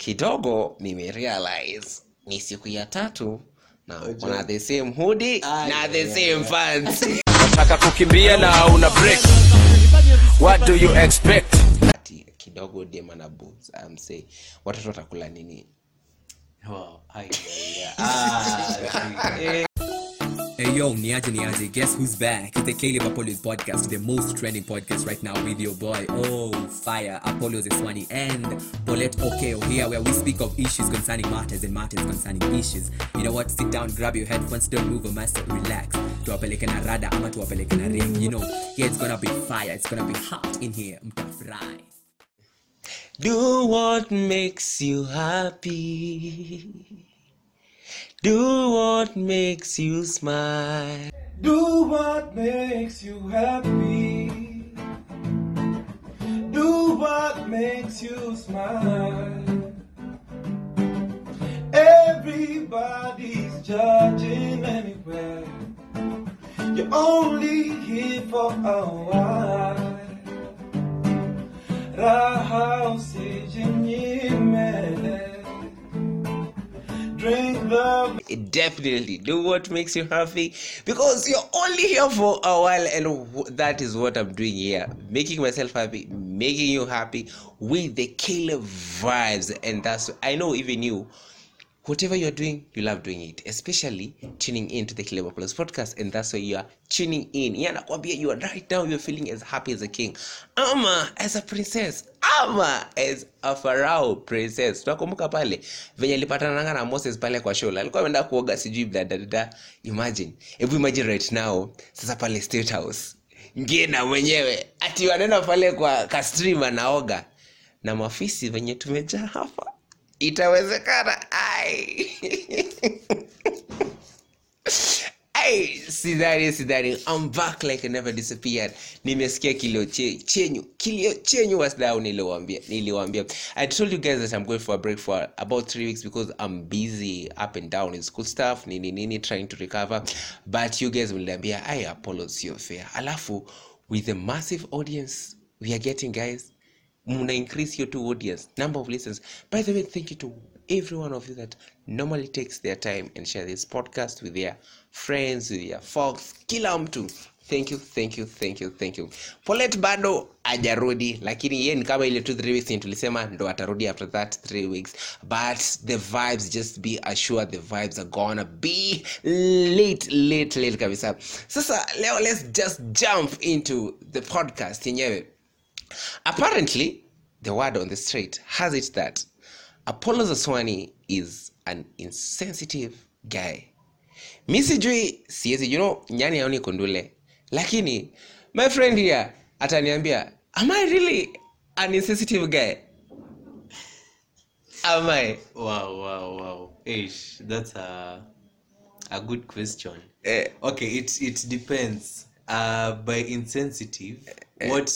kidogo nimerealize. Ni siku ya tatu na uko na the same hoodie na the yeah, same fans nataka kukimbia na una break. What do you expect? Ati, kidogo dem ana boobs I'm say watoto watakula nini? Wow. Ay, yeah. Ah, eh, Hey yo, Niaje Niaje, guess who's back? It's the Caleb Apollo's podcast, the most trending podcast right now with your boy. Oh, fire, Apollo's Iswani and Paulette Okeo here where we speak of issues concerning matters and matters concerning issues. You know what? Sit down, grab your headphones, don't move a muscle, relax. Tuwapeleke na rada ama tuwapeleke na ring. You know, yeah, it's gonna be fire, it's gonna be hot in here. Mtafurahi. Do what makes you happy. Do what makes you smile. Do what makes you happy. Do what makes you smile. Everybody's judging anywhere. You're only here for a while. Raha usijinyime. The Definitely do what makes you happy. Because you're only here for a while, and that is what I'm doing here. Making myself happy, making you happy with the killer vibes. And that's I know even you whatever you're doing, you love doing it, especially tuning in to the Clever Plus podcast, and that's why you are tuning in. Yeah, nakwambia you are right now, you're feeling as happy as a king, ama as a princess, ama as a farao princess. Tunakumbuka pale venye alipatananga na Moses pale kwa show, alikuwa ameenda kuoga sijui dadada. Imagine, hebu imagine right now, sasa pale State House ngina mwenyewe ati wanaenda pale kwa kastream anaoga na mafisi venye tumejaa hapa itawezekana. Ai. Ai sidhani sidhani. Back like I never disappeared. Nimesikia kilio che, chenyu kilio chenyu wasdau niliwambia i told you guys that i'm going for a break for about three weeks because i'm busy up and down in school stuff nini nini trying to recover. But you guys mliniambia i apollo sio fair. Alafu with the massive audience we are getting guys muna increase your two audience number of listens. By the way thank you to every one of you that normally takes their time and share this podcast with their friends with their folks kila mtu. Thank you thank you thank you thank you. Polet bado ajarudi lakini ye ni kama ile two three weeks tulisema ndo atarudi after that three weeks. But the vibes just be assured the vibes are gonna be late late late kabisa. Sasa leo let's just jump into the podcast yenyewe Apparently, the word on the street has it that Apollo Zaswani is an insensitive guy. Mi sijui siwezi, you know, nyani aoni kundule, lakini my friend here ataniambia, am I really an insensitive guy? Am I? wow, wow, wow. Ish, that's a a good question. Eh, Okay, it it depends. Uh, by insensitive, what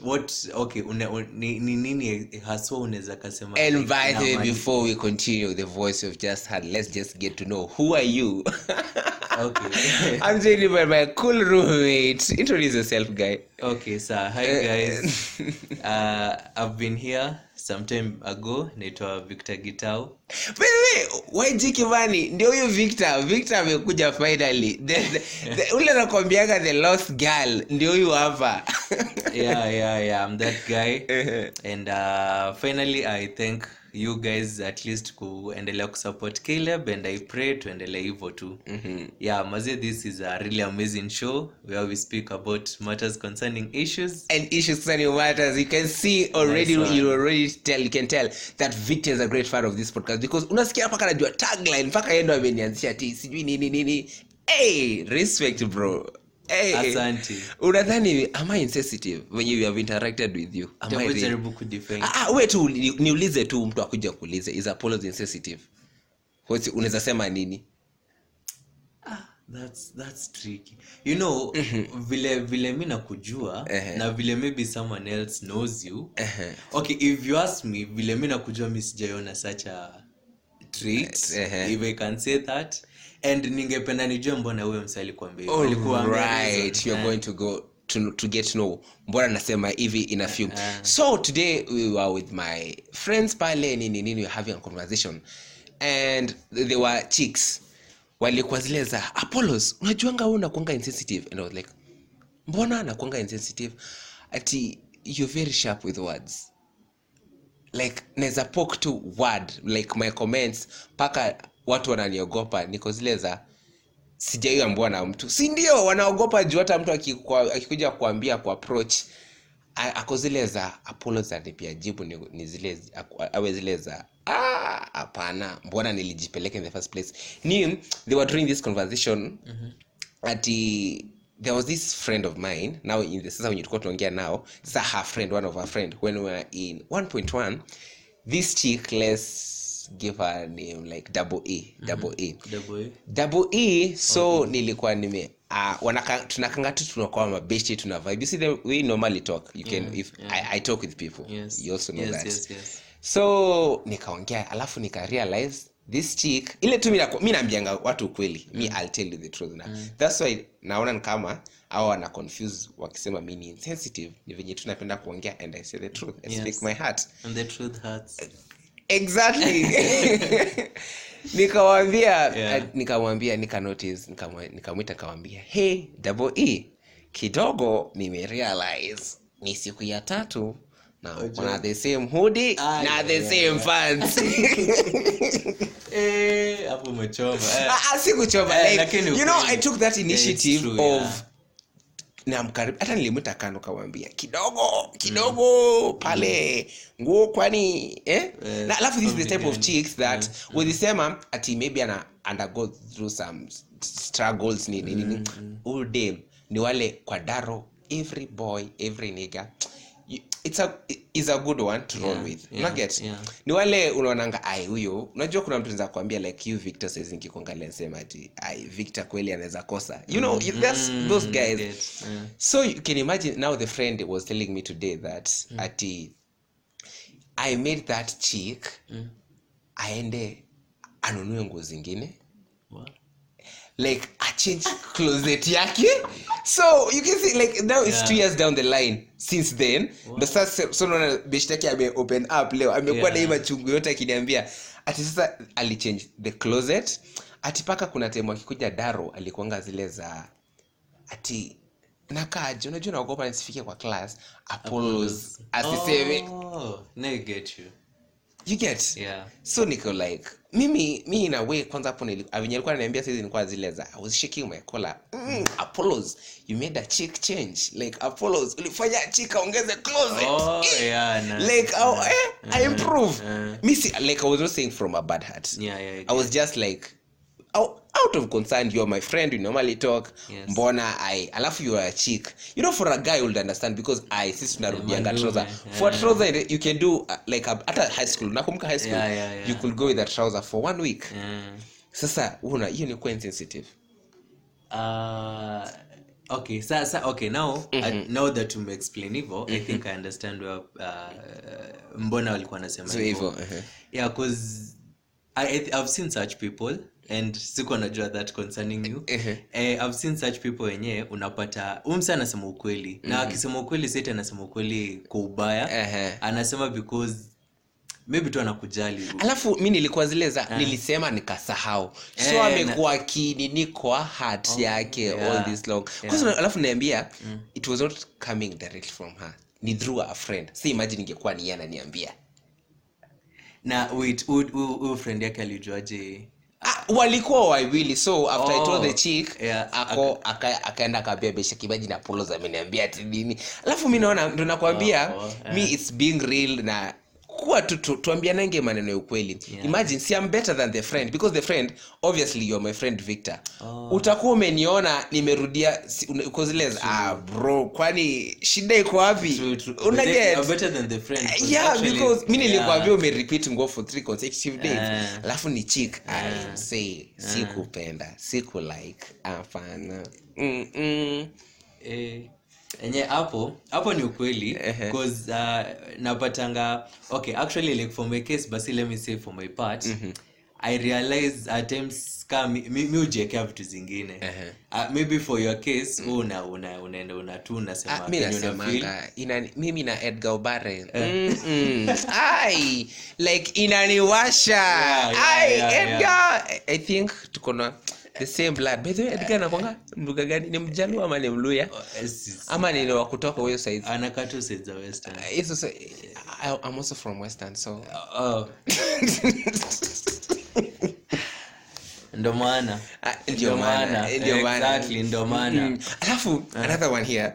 what okay, una, un, ni, ni nini haswa unaweza kasema and by the way, before we continue, the voice you've just had let's just get to know who are you? Okay. I'm joined by my cool roommate. Introduce yourself, guy. Okay, so hi guys. uh, I've been here some time ago. Naitwa Victor Gitau. By the way, YG Kimani ndio huyu Victor. Victor amekuja finally. The, the, the, ule nakwambiaga the lost girl ndio huyu hapa. Yeah, yeah, yeah. I'm that guy. and uh, finally, I thank you guys at least kuendelea kusupport Caleb and I pray tuendelee hivyo tu. Yeah, mazie this is a really amazing show where we speak about matters concerning issues. and issues concerning matters. You can see already Nice you already tell you can tell that Victor is a great fan of this podcast because unasikia mpaka najua tagline mpaka yeye ndo amenianzisha ti sijui nini nini. Hey respect bro hey, Asante. unadhani am I insensitive when you have interacted with you? Am I jaribu kudefine. Ah, ah, we tu niulize tu mtu akuja kuulize is Apollo insensitive? Hosi unaweza sema nini? That's that's tricky. You know vile vile mi nakujua Ehe. na vile maybe someone else knows you. Okay if you ask me vile mi nakujua mi sijaiona such a treat uh-huh. if i can say that and ningependa nijue mbona huyo msa. Alikuwa right you're Eh. going to go to, to get know. Mbona nasema hivi in a few? So today we were with my friends pale nini nini we having a conversation. And they were chicks. Walikuwa zile za apollos. Unajuanga huu nakuanga insensitive? And i was like mbona nakuanga insensitive? Ati you're very sharp with words. Like naweza poke to word like my comments mpaka watu wananiogopa niko zile za sijaiambua na mtu. Si ndio? Wanaogopa juu hata mtu akikuja kuambia ku approach ako zile za apollos anipia jibu ni, ni zile awe zile za "Ah, hapana mbona nilijipeleka in the first place? Ni they were during this conversation ati there was this friend of mine now in the sasa wenye tulikuwa tunaongea nao sasa her friend one of her friend when we were in 1.1 this chick let's give her a name like double a double a. Double A. double e so nilikuwa nime uh, wanaka, tunakanga tu tunakuwa mabeshi tuna vibe. You see the we normally talk you can if I, i talk with people. Yes. you also know Yes, that. yes, yes. so nikaongea alafu nika realize this chick ile tu mi naambianga watu ukweli mi i'll tell you the truth na that's why naona kama au wana confuse wakisema mi ni insensitive ni venye tu napenda kuongea and i say the truth i Yes. speak my heart. And the truth hurts. Exactly nikawambia Yeah. eh, nikamwambia nikanotice nikamwita nikamwambia hey double e kidogo nimerealize ni siku ya tatu na wana the same hoodie Ah, na yeah, the yeah, same yeah. fans Eh, hapo umechoma. Eh, Ah, ah, sikuchoma Eh, like, you know i took that Yeah, initiative true, of yeah. Namkaribu hata nilimwita kando kamwambia kidogo kidogo pale nguo kwani eh? Eh, na alafu this is the type of chicks that wizisema ati maybe ana undergo through some struggles nini nini nini all day ni wale kwa daro every boy every nigga you- it's a, is a good one to roll Yeah, with yeah, Unaget? yeah. ni wale unaonanga ai huyo unajua kuna mtu naeza kuambia like you victor saizi nikikuangalia nsema ati ai victor kweli anaweza kosa you know mm. that's those guys yeah. so you can imagine now the friend was telling me today that ati i made that chick aende anunue nguo zingine What? Like achange closet yake. So you can see like now it's Yeah. two years down the line since then. Ndo sasa sonaona ame open up leo. Amekuwa na hii Yeah. machungu yote akiniambia ati sasa alichange the closet. Ati paka kuna temu akikuja daro alikuanga zile za ati nakaje unajua naogopa nisifike kwa class. Apollos asiseme. Oh, you. get Yeah. so niko like mimi mi in a way kwanza hapo ah, venye alikuwa ananiambia saizi nilikuwa zile za i was shaking my collar mm, apollos you made a chick change like apollos ulifanya chick aongeze closet Oh, Eh, yeah, nah. like oh, eh, i improve nah. me like i was not saying from a bad heart Yeah, yeah, I was yeah. just like out, of concern you're my friend we normally talk Yes. mbona i alafu you are a chick you know for a guy would understand because i sisi tunarudianga yeah, trouser yeah, for yeah. trouser you can do uh, like hata high school nakumbuka high school Yeah, yeah, yeah. you could go with a trouser for one week Yeah. sasa una hiyo ni kuwa insensitive Uh, okay sa, sa, okay now mm-hmm. I, now that umeexplain hivo i think i understand where, uh, mbona walikuwa nasema so hivyo uh-huh. yeah cause I, i've seen such people and siko najua that concerning you. Ehe. eh, i've seen such people wenyewe unapata umse anasema ukweli. Na akisema ukweli seti anasema ukweli kwa ubaya. Ehe. anasema because maybe tu anakujali alafu mi nilikuwa zile za nilisema nikasahau. So Eh, amekuwa kinini kwa hat yake yeah. all this long. Yeah. Alafu naambia it was not coming direct from her. Ni through a friend. Si imagine ingekuwa ni yeye ananiambia na wait huyu- friend yake alijuaje Ah, walikuwa wawili so after I told the Oh, chick yeah, ako aka- akaenda akaambia besha kibaji na polos ameniambia ati nini alafu mi naona ndo nakwambia Oh, oh, yeah. mi its being real na kuwa tu, tu, tuambianange maneno ya ukweli Yeah. imagine si am better than the friend because the friend obviously you're my friend victor Oh. utakuwa umeniona nimerudia uko zile ah, bro kwani shida iko wapi yeah because mi nilikwambia umerepeat nguo for three consecutive days Ah. alafu ni chik yeah. say sikupenda siku like hapana mm -mm. Eh, enye hapo hapo ni ukweli Ehe. cause uh, napatanga okay actually like for my case basi let me say for my part i realize at times ka mi, mi, mi ujiekea vitu zingine Ehe. uh, maybe for your case mm. una, una, unaenda una tu unasema Ah, mi kenye una feel. nasemanga ina, mimi na edgar obare Mm-mm. ai like inaniwasha Yeah, yeah, ai yeah, edgar I- i think tuko na the same blood. By the way edgar nakwanga mluga gani? Ni mjalu ama ni mluya? Oh, ama ni wa kutoka huyo size anakaa tu size za western. Hizo so, I- i'm also from western so. Oh. ndo maana. Ah, ndio maana, maana. eh, ndio maana. Exactly, ndio maana. Mm. alafu another one here.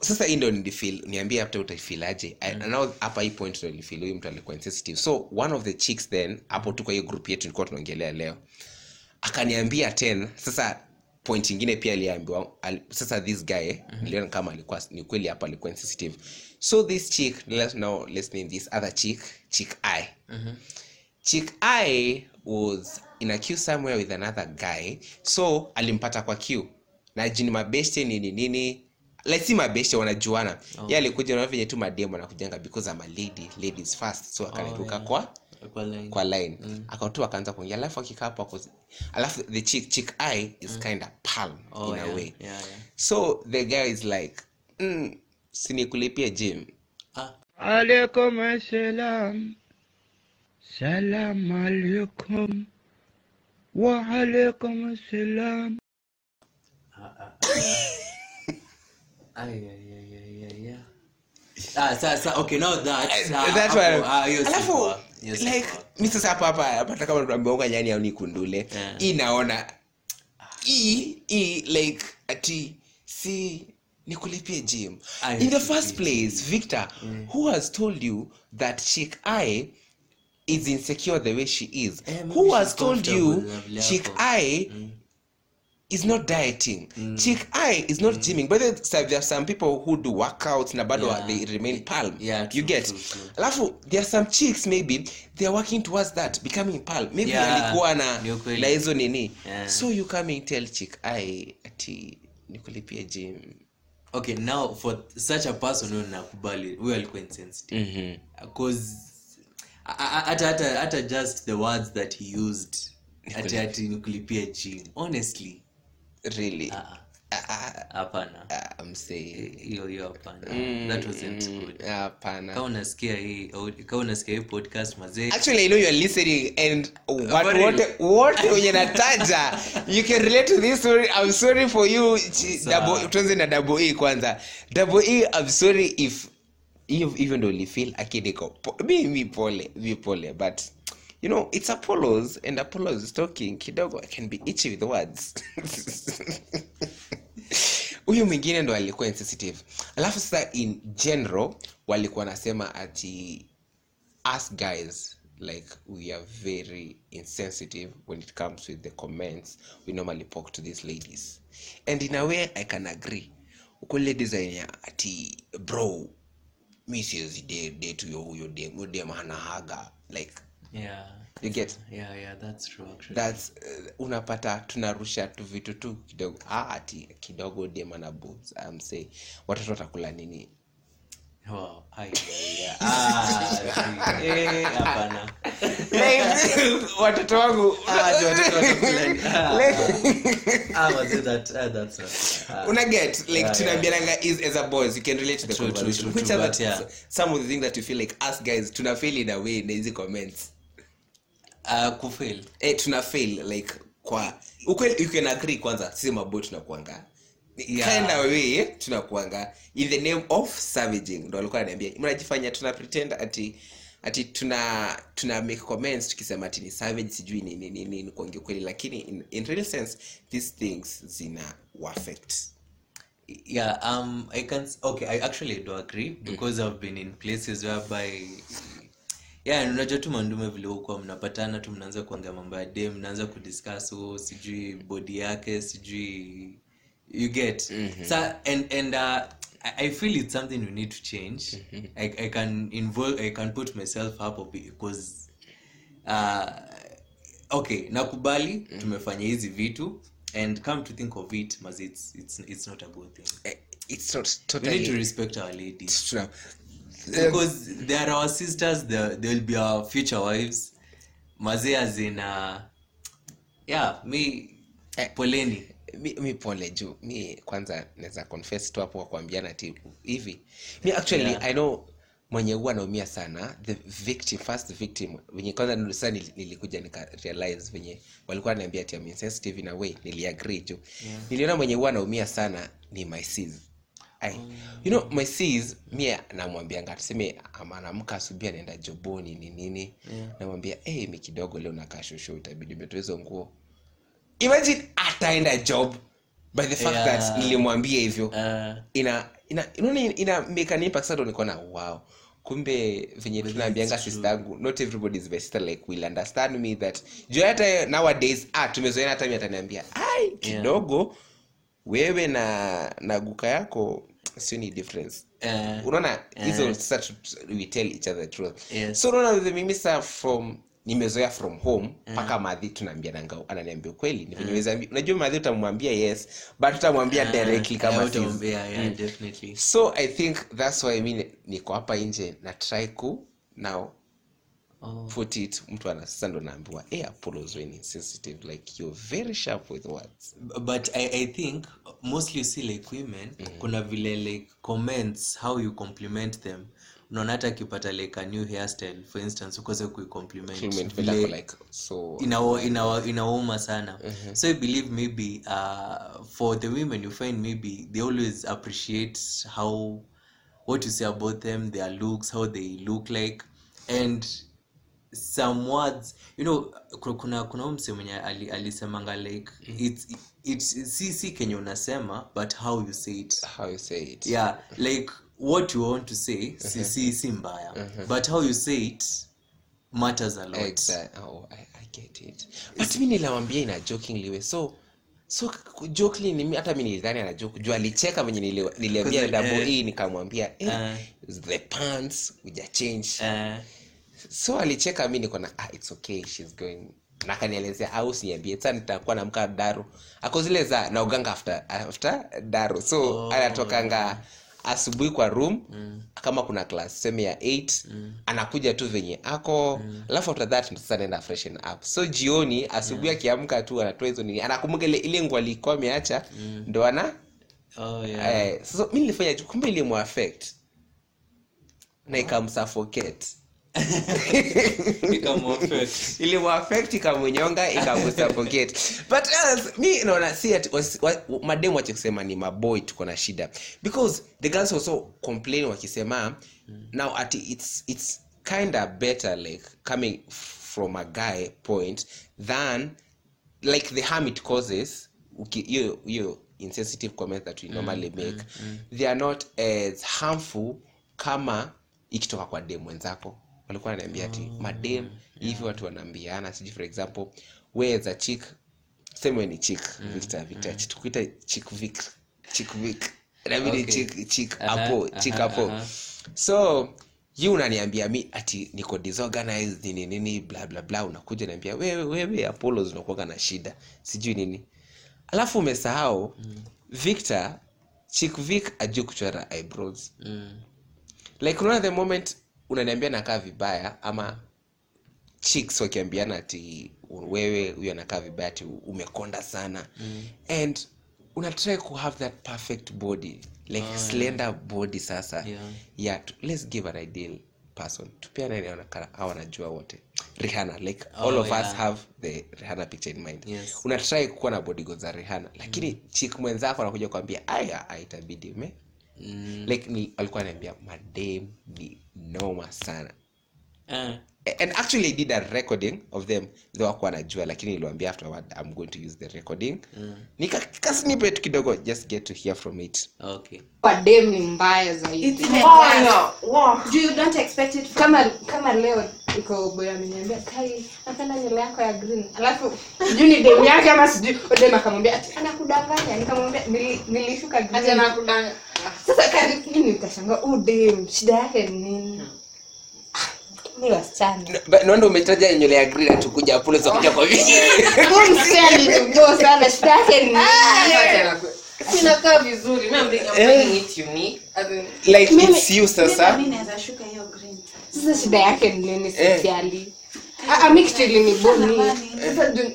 Sasa hii ndo nilifil niambie hata utaifilaje mm. hapa hii point ndo nilifil huyu mtu alikuwa insensitive. So one of the chicks then hapo tu kwa hiyo group yetu nilikuwa tunaongelea leo akaniambia 10 sasa point ingine pia aliambiwa al, sasa this guy mm-hmm. niliona kama alikuwa ni kweli hapa alikuwa insensitive. So this chick let's now let's name this other chick chick i. Chick i was in a queue somewhere with another guy. So alimpata kwa queue. Na jini mabeshte nini nini? Let's see mabeshte wanajuana. Oh. ye alikuja na venye tu madem anakujanga because I'm a lady ladies first. So akaniruka yeah. kwa kwa line, akatoa akaanza kuingia alafu akikaa hapo ako alafu the chick chick eye is mm. kind of palm oh, in yeah. a way. yeah, yeah. so the guy is like mm, sinikulipia gym. Ah. alaikum salam salam alaikum. Wa alaikum salam sasa okay now that uh, that alafu Like mi sasa hapa hapa hata kama tunaambiwa nyani au ni kundule Yeah. hii naona hii hii like ati si nikulipie gym. I in the first place victor who has told you that chick i is insecure the way she is? Eh, who has told you chick i is not dieting. Chick i is not gymming. But there there are some people who do workouts na bado Yeah. they remain palm Yeah, you get? true, true. alafu there are some chicks maybe they are working towards that becoming palm maybe Yeah, alikuwa na na hizo nini. Yeah. so you coming tell chick i ati nikulipia gym. Okay now for such a person huyo nakubali huyo alikuwa insensitive. Hata hata hata just the words that he used ati ati nikulipia gym. Honestly really? Ah, Ah, ah, hapana. Ah, wote wote wenye nataja you can relate to this story. I'm sorry for you tuanze na double e kwanza. Double e i'm sorry if hiyo hivyo ndo ulifil akini mi mi pole mi pole but you know it's apollos and apollos talking. Kidogo i can be itchy with words. Huyu mwingine ndo alikuwa insensitive. Alafu sasa in general walikuwa nasema ati us guys like we are very insensitive when it comes with the comments. We normally poke to these ladies. And in a way i can agree. Uko ladies wenye ati bro mi siwezi de- to yo huyo dem dem hana like yeah you get yeah yeah that's true actually. thats uh, unapata tunarusha tu vitu tu kidogo. Ah, ati kidogo dema na boobs I'm say watoto watakula nini? Wow ai. ah eh watoto wangu. Ah ah, una get like Yeah, tunaambiananga is as a boys you can relate to the True, true, conversation. true, which true, are the, yeah. some of the things that you feel like us guys tuna feel in a way na hizi comments ah kufail. Eh tuna fail like kwa ukweli you can agree kwanza sisi mabo tunakuanga. Yeah. kind of way tunakuanga. In the name of savaging ndo alikuwa ananiambia mnajifanya tuna pretend ati ati tuna tuna make comments tukisema ati ni savage sijui nini nini ni kuongea kweli lakini in, in real sense these things zina affect. Yeah um i can okay i actually do agree because i've been in places whereby yeah unajua tu mandume vile huko mnapatana tu mnaanza kuongea mambo ya de mnaanza kudiscuss oh, sijui bodi yake sijui you get. Sa and and uh, I- feel it's something you need to change. I, I can involve I can put myself up because uh, okay nakubali tumefanya hizi vitu and come to think of it mas it's, it's, it's not a good thing. Eh, it's not we need to respect our ladies because they are our sisters they they will be our future wives. Mazia zina yeah mi Eh. poleni. mi, mi pole juu. Mi kwanza naweza confess tu hapo kuambiana ti hivi. Mi actually Yeah. i know mwenye huwa anaumia sana the victim first victim. Venye kwanza sasa nilikuja nika realize venye walikuwa wananiambia ati I'm insensitive in a way. Niliagree juu. Niliona mwenye huwa anaumia sana ni my sis Ai, you know my sis mie namwambianga tuseme anaamka asubuhi anaenda joboni ni nini namwambia hey, mi kidogo leo nakaa shosho itabidi umetoa hizo nguo. Imagine ataenda job by the fact Yeah. that nilimwambia hivyo. Uh, ina ina ina, ina make an impact sasa niko na wow. Kumbe venye tunaambianga sister yangu not everybody is my sister like will understand me that. Juu hata nowadays ah tumezoeana hata mimi ataniambia ai kidogo wewe na na guka yako sio ni difference. Uh, unaona hizo sasa tu- tu- we tell each other the truth. Yes. so unaona vile mimi sa from nimezoea from home mpaka madhi tunaambiananga ananiambia ukweli ni venye uh, unajua madhi utamwambia yes but utamwambia directly kama yeah, yeah, definitely. So i think that's why mi niko hapa nje na try ku now oh. put it mtu anasasa ndo naambiwa hey, apollos when insensitive like you're very sharp with words. But I, i think mostly you see like women kuna vile like comments how you compliment them. Unaona hata akipata like a new hairstyle for instance ukose kuicompliment sana. Mm-hmm. so i believe maybe uh, for the women you find maybe they always appreciate how what you say about them their looks how they look like. And some words you know kuna kuna huyu msee mwenye ali- alisemanga like it's, it's si si kenye unasema but how you say it how you say it yeah like what you want to say si, si, si mbaya but how you say it matters a lot. Oh, I, I get it. But mi niliwambia ina jokingly way. So so jokli ni mi- hata mi nilidhani ana joke. Juu alicheka venye nili- niliambia Because, double eh, E nikamwambia eh, eh. the pants uja change. uh, So alicheka mi niko na ah, it's okay she's going. Na akanielezea au siniambie sa nitakuwa namka daru. Ako zile za nauganga after after daru. So Oh. anatokanga asubuhi kwa room kama kuna class seme ya 8 anakuja tu venye ako. Alafu after that sasa naenda freshen up. So jioni asubuhi akiamka tu anatoa hizo nini anakumbuka ile ile nguo alikuwa ameacha ndo ana oh yeah. eh, so mi nilifanya kumbe ilimuaffect na ikamsuffocate Ikamuaffect. ikamunyonga ikamnyonga but as, mi naona si at mademu wache kusema ni maboy tuko na shida. Because the girls also complain wakisema now ati it's, it's kinda better like coming from a guy point than like the harm it causes. Hiyo hiyo insensitive comment that we normally make. they are not as harmful kama ikitoka kwa dem mwenzako walikuwa wananiambia ati madem hivi watu wanaambiana sijui for example we za chik chick seme ni ni mm. victor victor tukuita chik vik chik vik nabidi Okay. chick Aha, hapo chick aha, hapo aha. so yu unaniambia mi ati niko disorganized nini nini bla bla bla unakuja niambia wewe wewe apollo unakuaga na shida sijui nini alafu umesahau victor chick vic ajui kuchora eyebrows Mm. like unaona the moment unaniambia nakaa vibaya ama chicks wakiambiana ati wewe huyo anakaa vibaya ati umekonda sana mm. and unatry ku have that perfect body like oh, slender body sasa Yeah. yeah to, let's give an ideal person hawa wanajua wote rihana like all of yeah. us have the rihana picture in mind Yes. unatry kuwa na bodygo za rihana lakini mm. chik mwenzako anakuja kuambia aya aitabidi Mm. like ni alikuwa anaambia madem ni noma sana. Uh. And actually I did a recording of them. Though hakuwa najua lakini niliwambia afterward i'm going to use the recording. Nika nikakasnipet kidogo just get to hear from it. Okay. Kwa ni mbaya zaidi. Do you don't expect it from kama kama leo iko boy ameniambia kai napenda nywele yako ya green. Alafu sijui ni dem yake ama sijui dem akamwambia ati anakudanganya nikamwambia nilishuka green. Sasa kari mimi nikashangaa u dem shida yake ni nini? Ni wasichana. Naonda umetaja nywele ya green atukuja apolo za kuja kwa vingi Huyu msichana alinigo sana shida yake ni nini? Inakaa vizuri. Mimi I'm thinking- it unique. As in, like it's you sasa. mimi naweza shuka sasa shida yake ni nini? Eh. sijali. Ah, ah, iliniboni. Sasa ndio-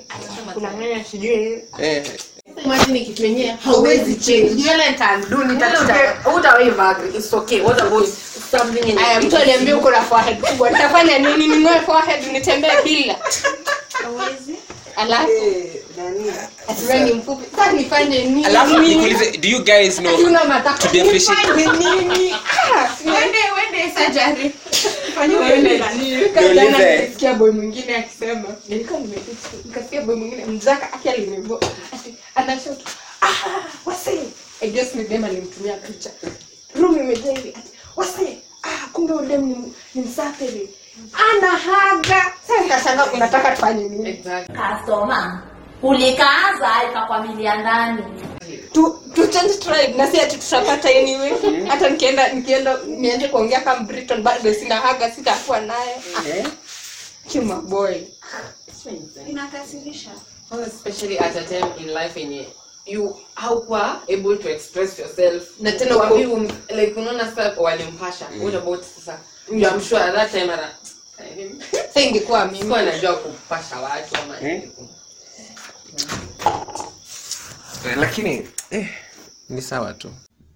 sijui. Eh, Imagine kitu yenyewe hauwezi change. Nywele nitadu, nitatuta. Hutawahi It's okay. What about something in aya mtu aliambia uko na forehead kubwa. Nitafanya nini? Ningoe forehead nitembee bila. Alafu? Ni mfupi. Sasa nifanye nini? Alafu nikuulize do you guys know to differentiate nini? Ah, surgery. Nilisikia boy mwingine akisema nilikuwa nikasikia boy mwingine mzaka ah wase i just ni dem alimtumia picha room imejaa hivi wase ah kumbe ule ni ni msafiri ana haga. Sasa nikashanga unataka tufanye nini? Exactly. kasoma ulikaanza ikakwamilia ndani. Tu tu change tribe na si ati tutapata anyway. Hata nikienda nikienda niende kuongea kama Briton bado sina haga sitakuwa naye. Chuma boy. Inakasirisha. Well, especially at a time in life yenye you haukuwa able to express yourself. Na tena wapi um, like unaona sasa walimpasha. What about sasa? You I'm sure at that time ara ingekuwa mimi. sikuwa najua kupasha watu ama Eh, lakini eh, ni sawa tu.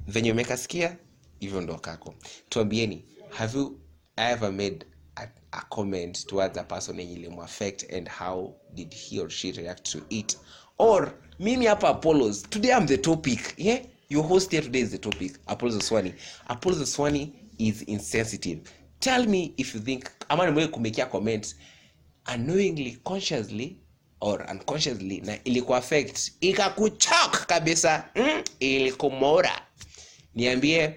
Venye umekasikia hivyo ndo kako. Tuambieni have you ever made a, a comment towards a person yenye ilimuaffect and how did he or she react to it? Or mimi hapa apollos today am the topic yeah? Your host here today is the topic. Apollos oswani apollos oswani is insensitive. Tell me if you think ama nimwee kumekia comment unknowingly consciously or unconsciously na ilikuaffect ikakuchok kabisa. Mm, ilikumora. Niambie.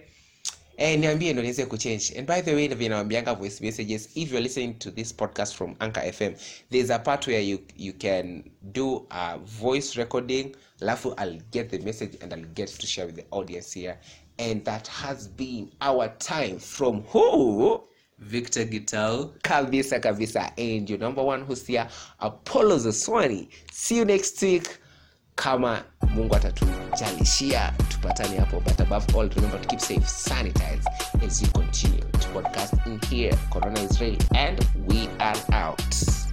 Eh, niambie ndo niweze kuchange. And by the way vinawambianga nawambianga voice messages if you're listening to this podcast from anchor fm there's a part where you, you can do a voice recording alafu i'll get the message and i'll get to share with the audience here. And that has been our time from who victor gitau. Kabisa kabisa and your number one host here apollo zeswani. See you next week. Kama mungu atatujalishia tupatane hapo. But above all remember to keep safe sanitize as you continue to podcast in here corona is real and we are out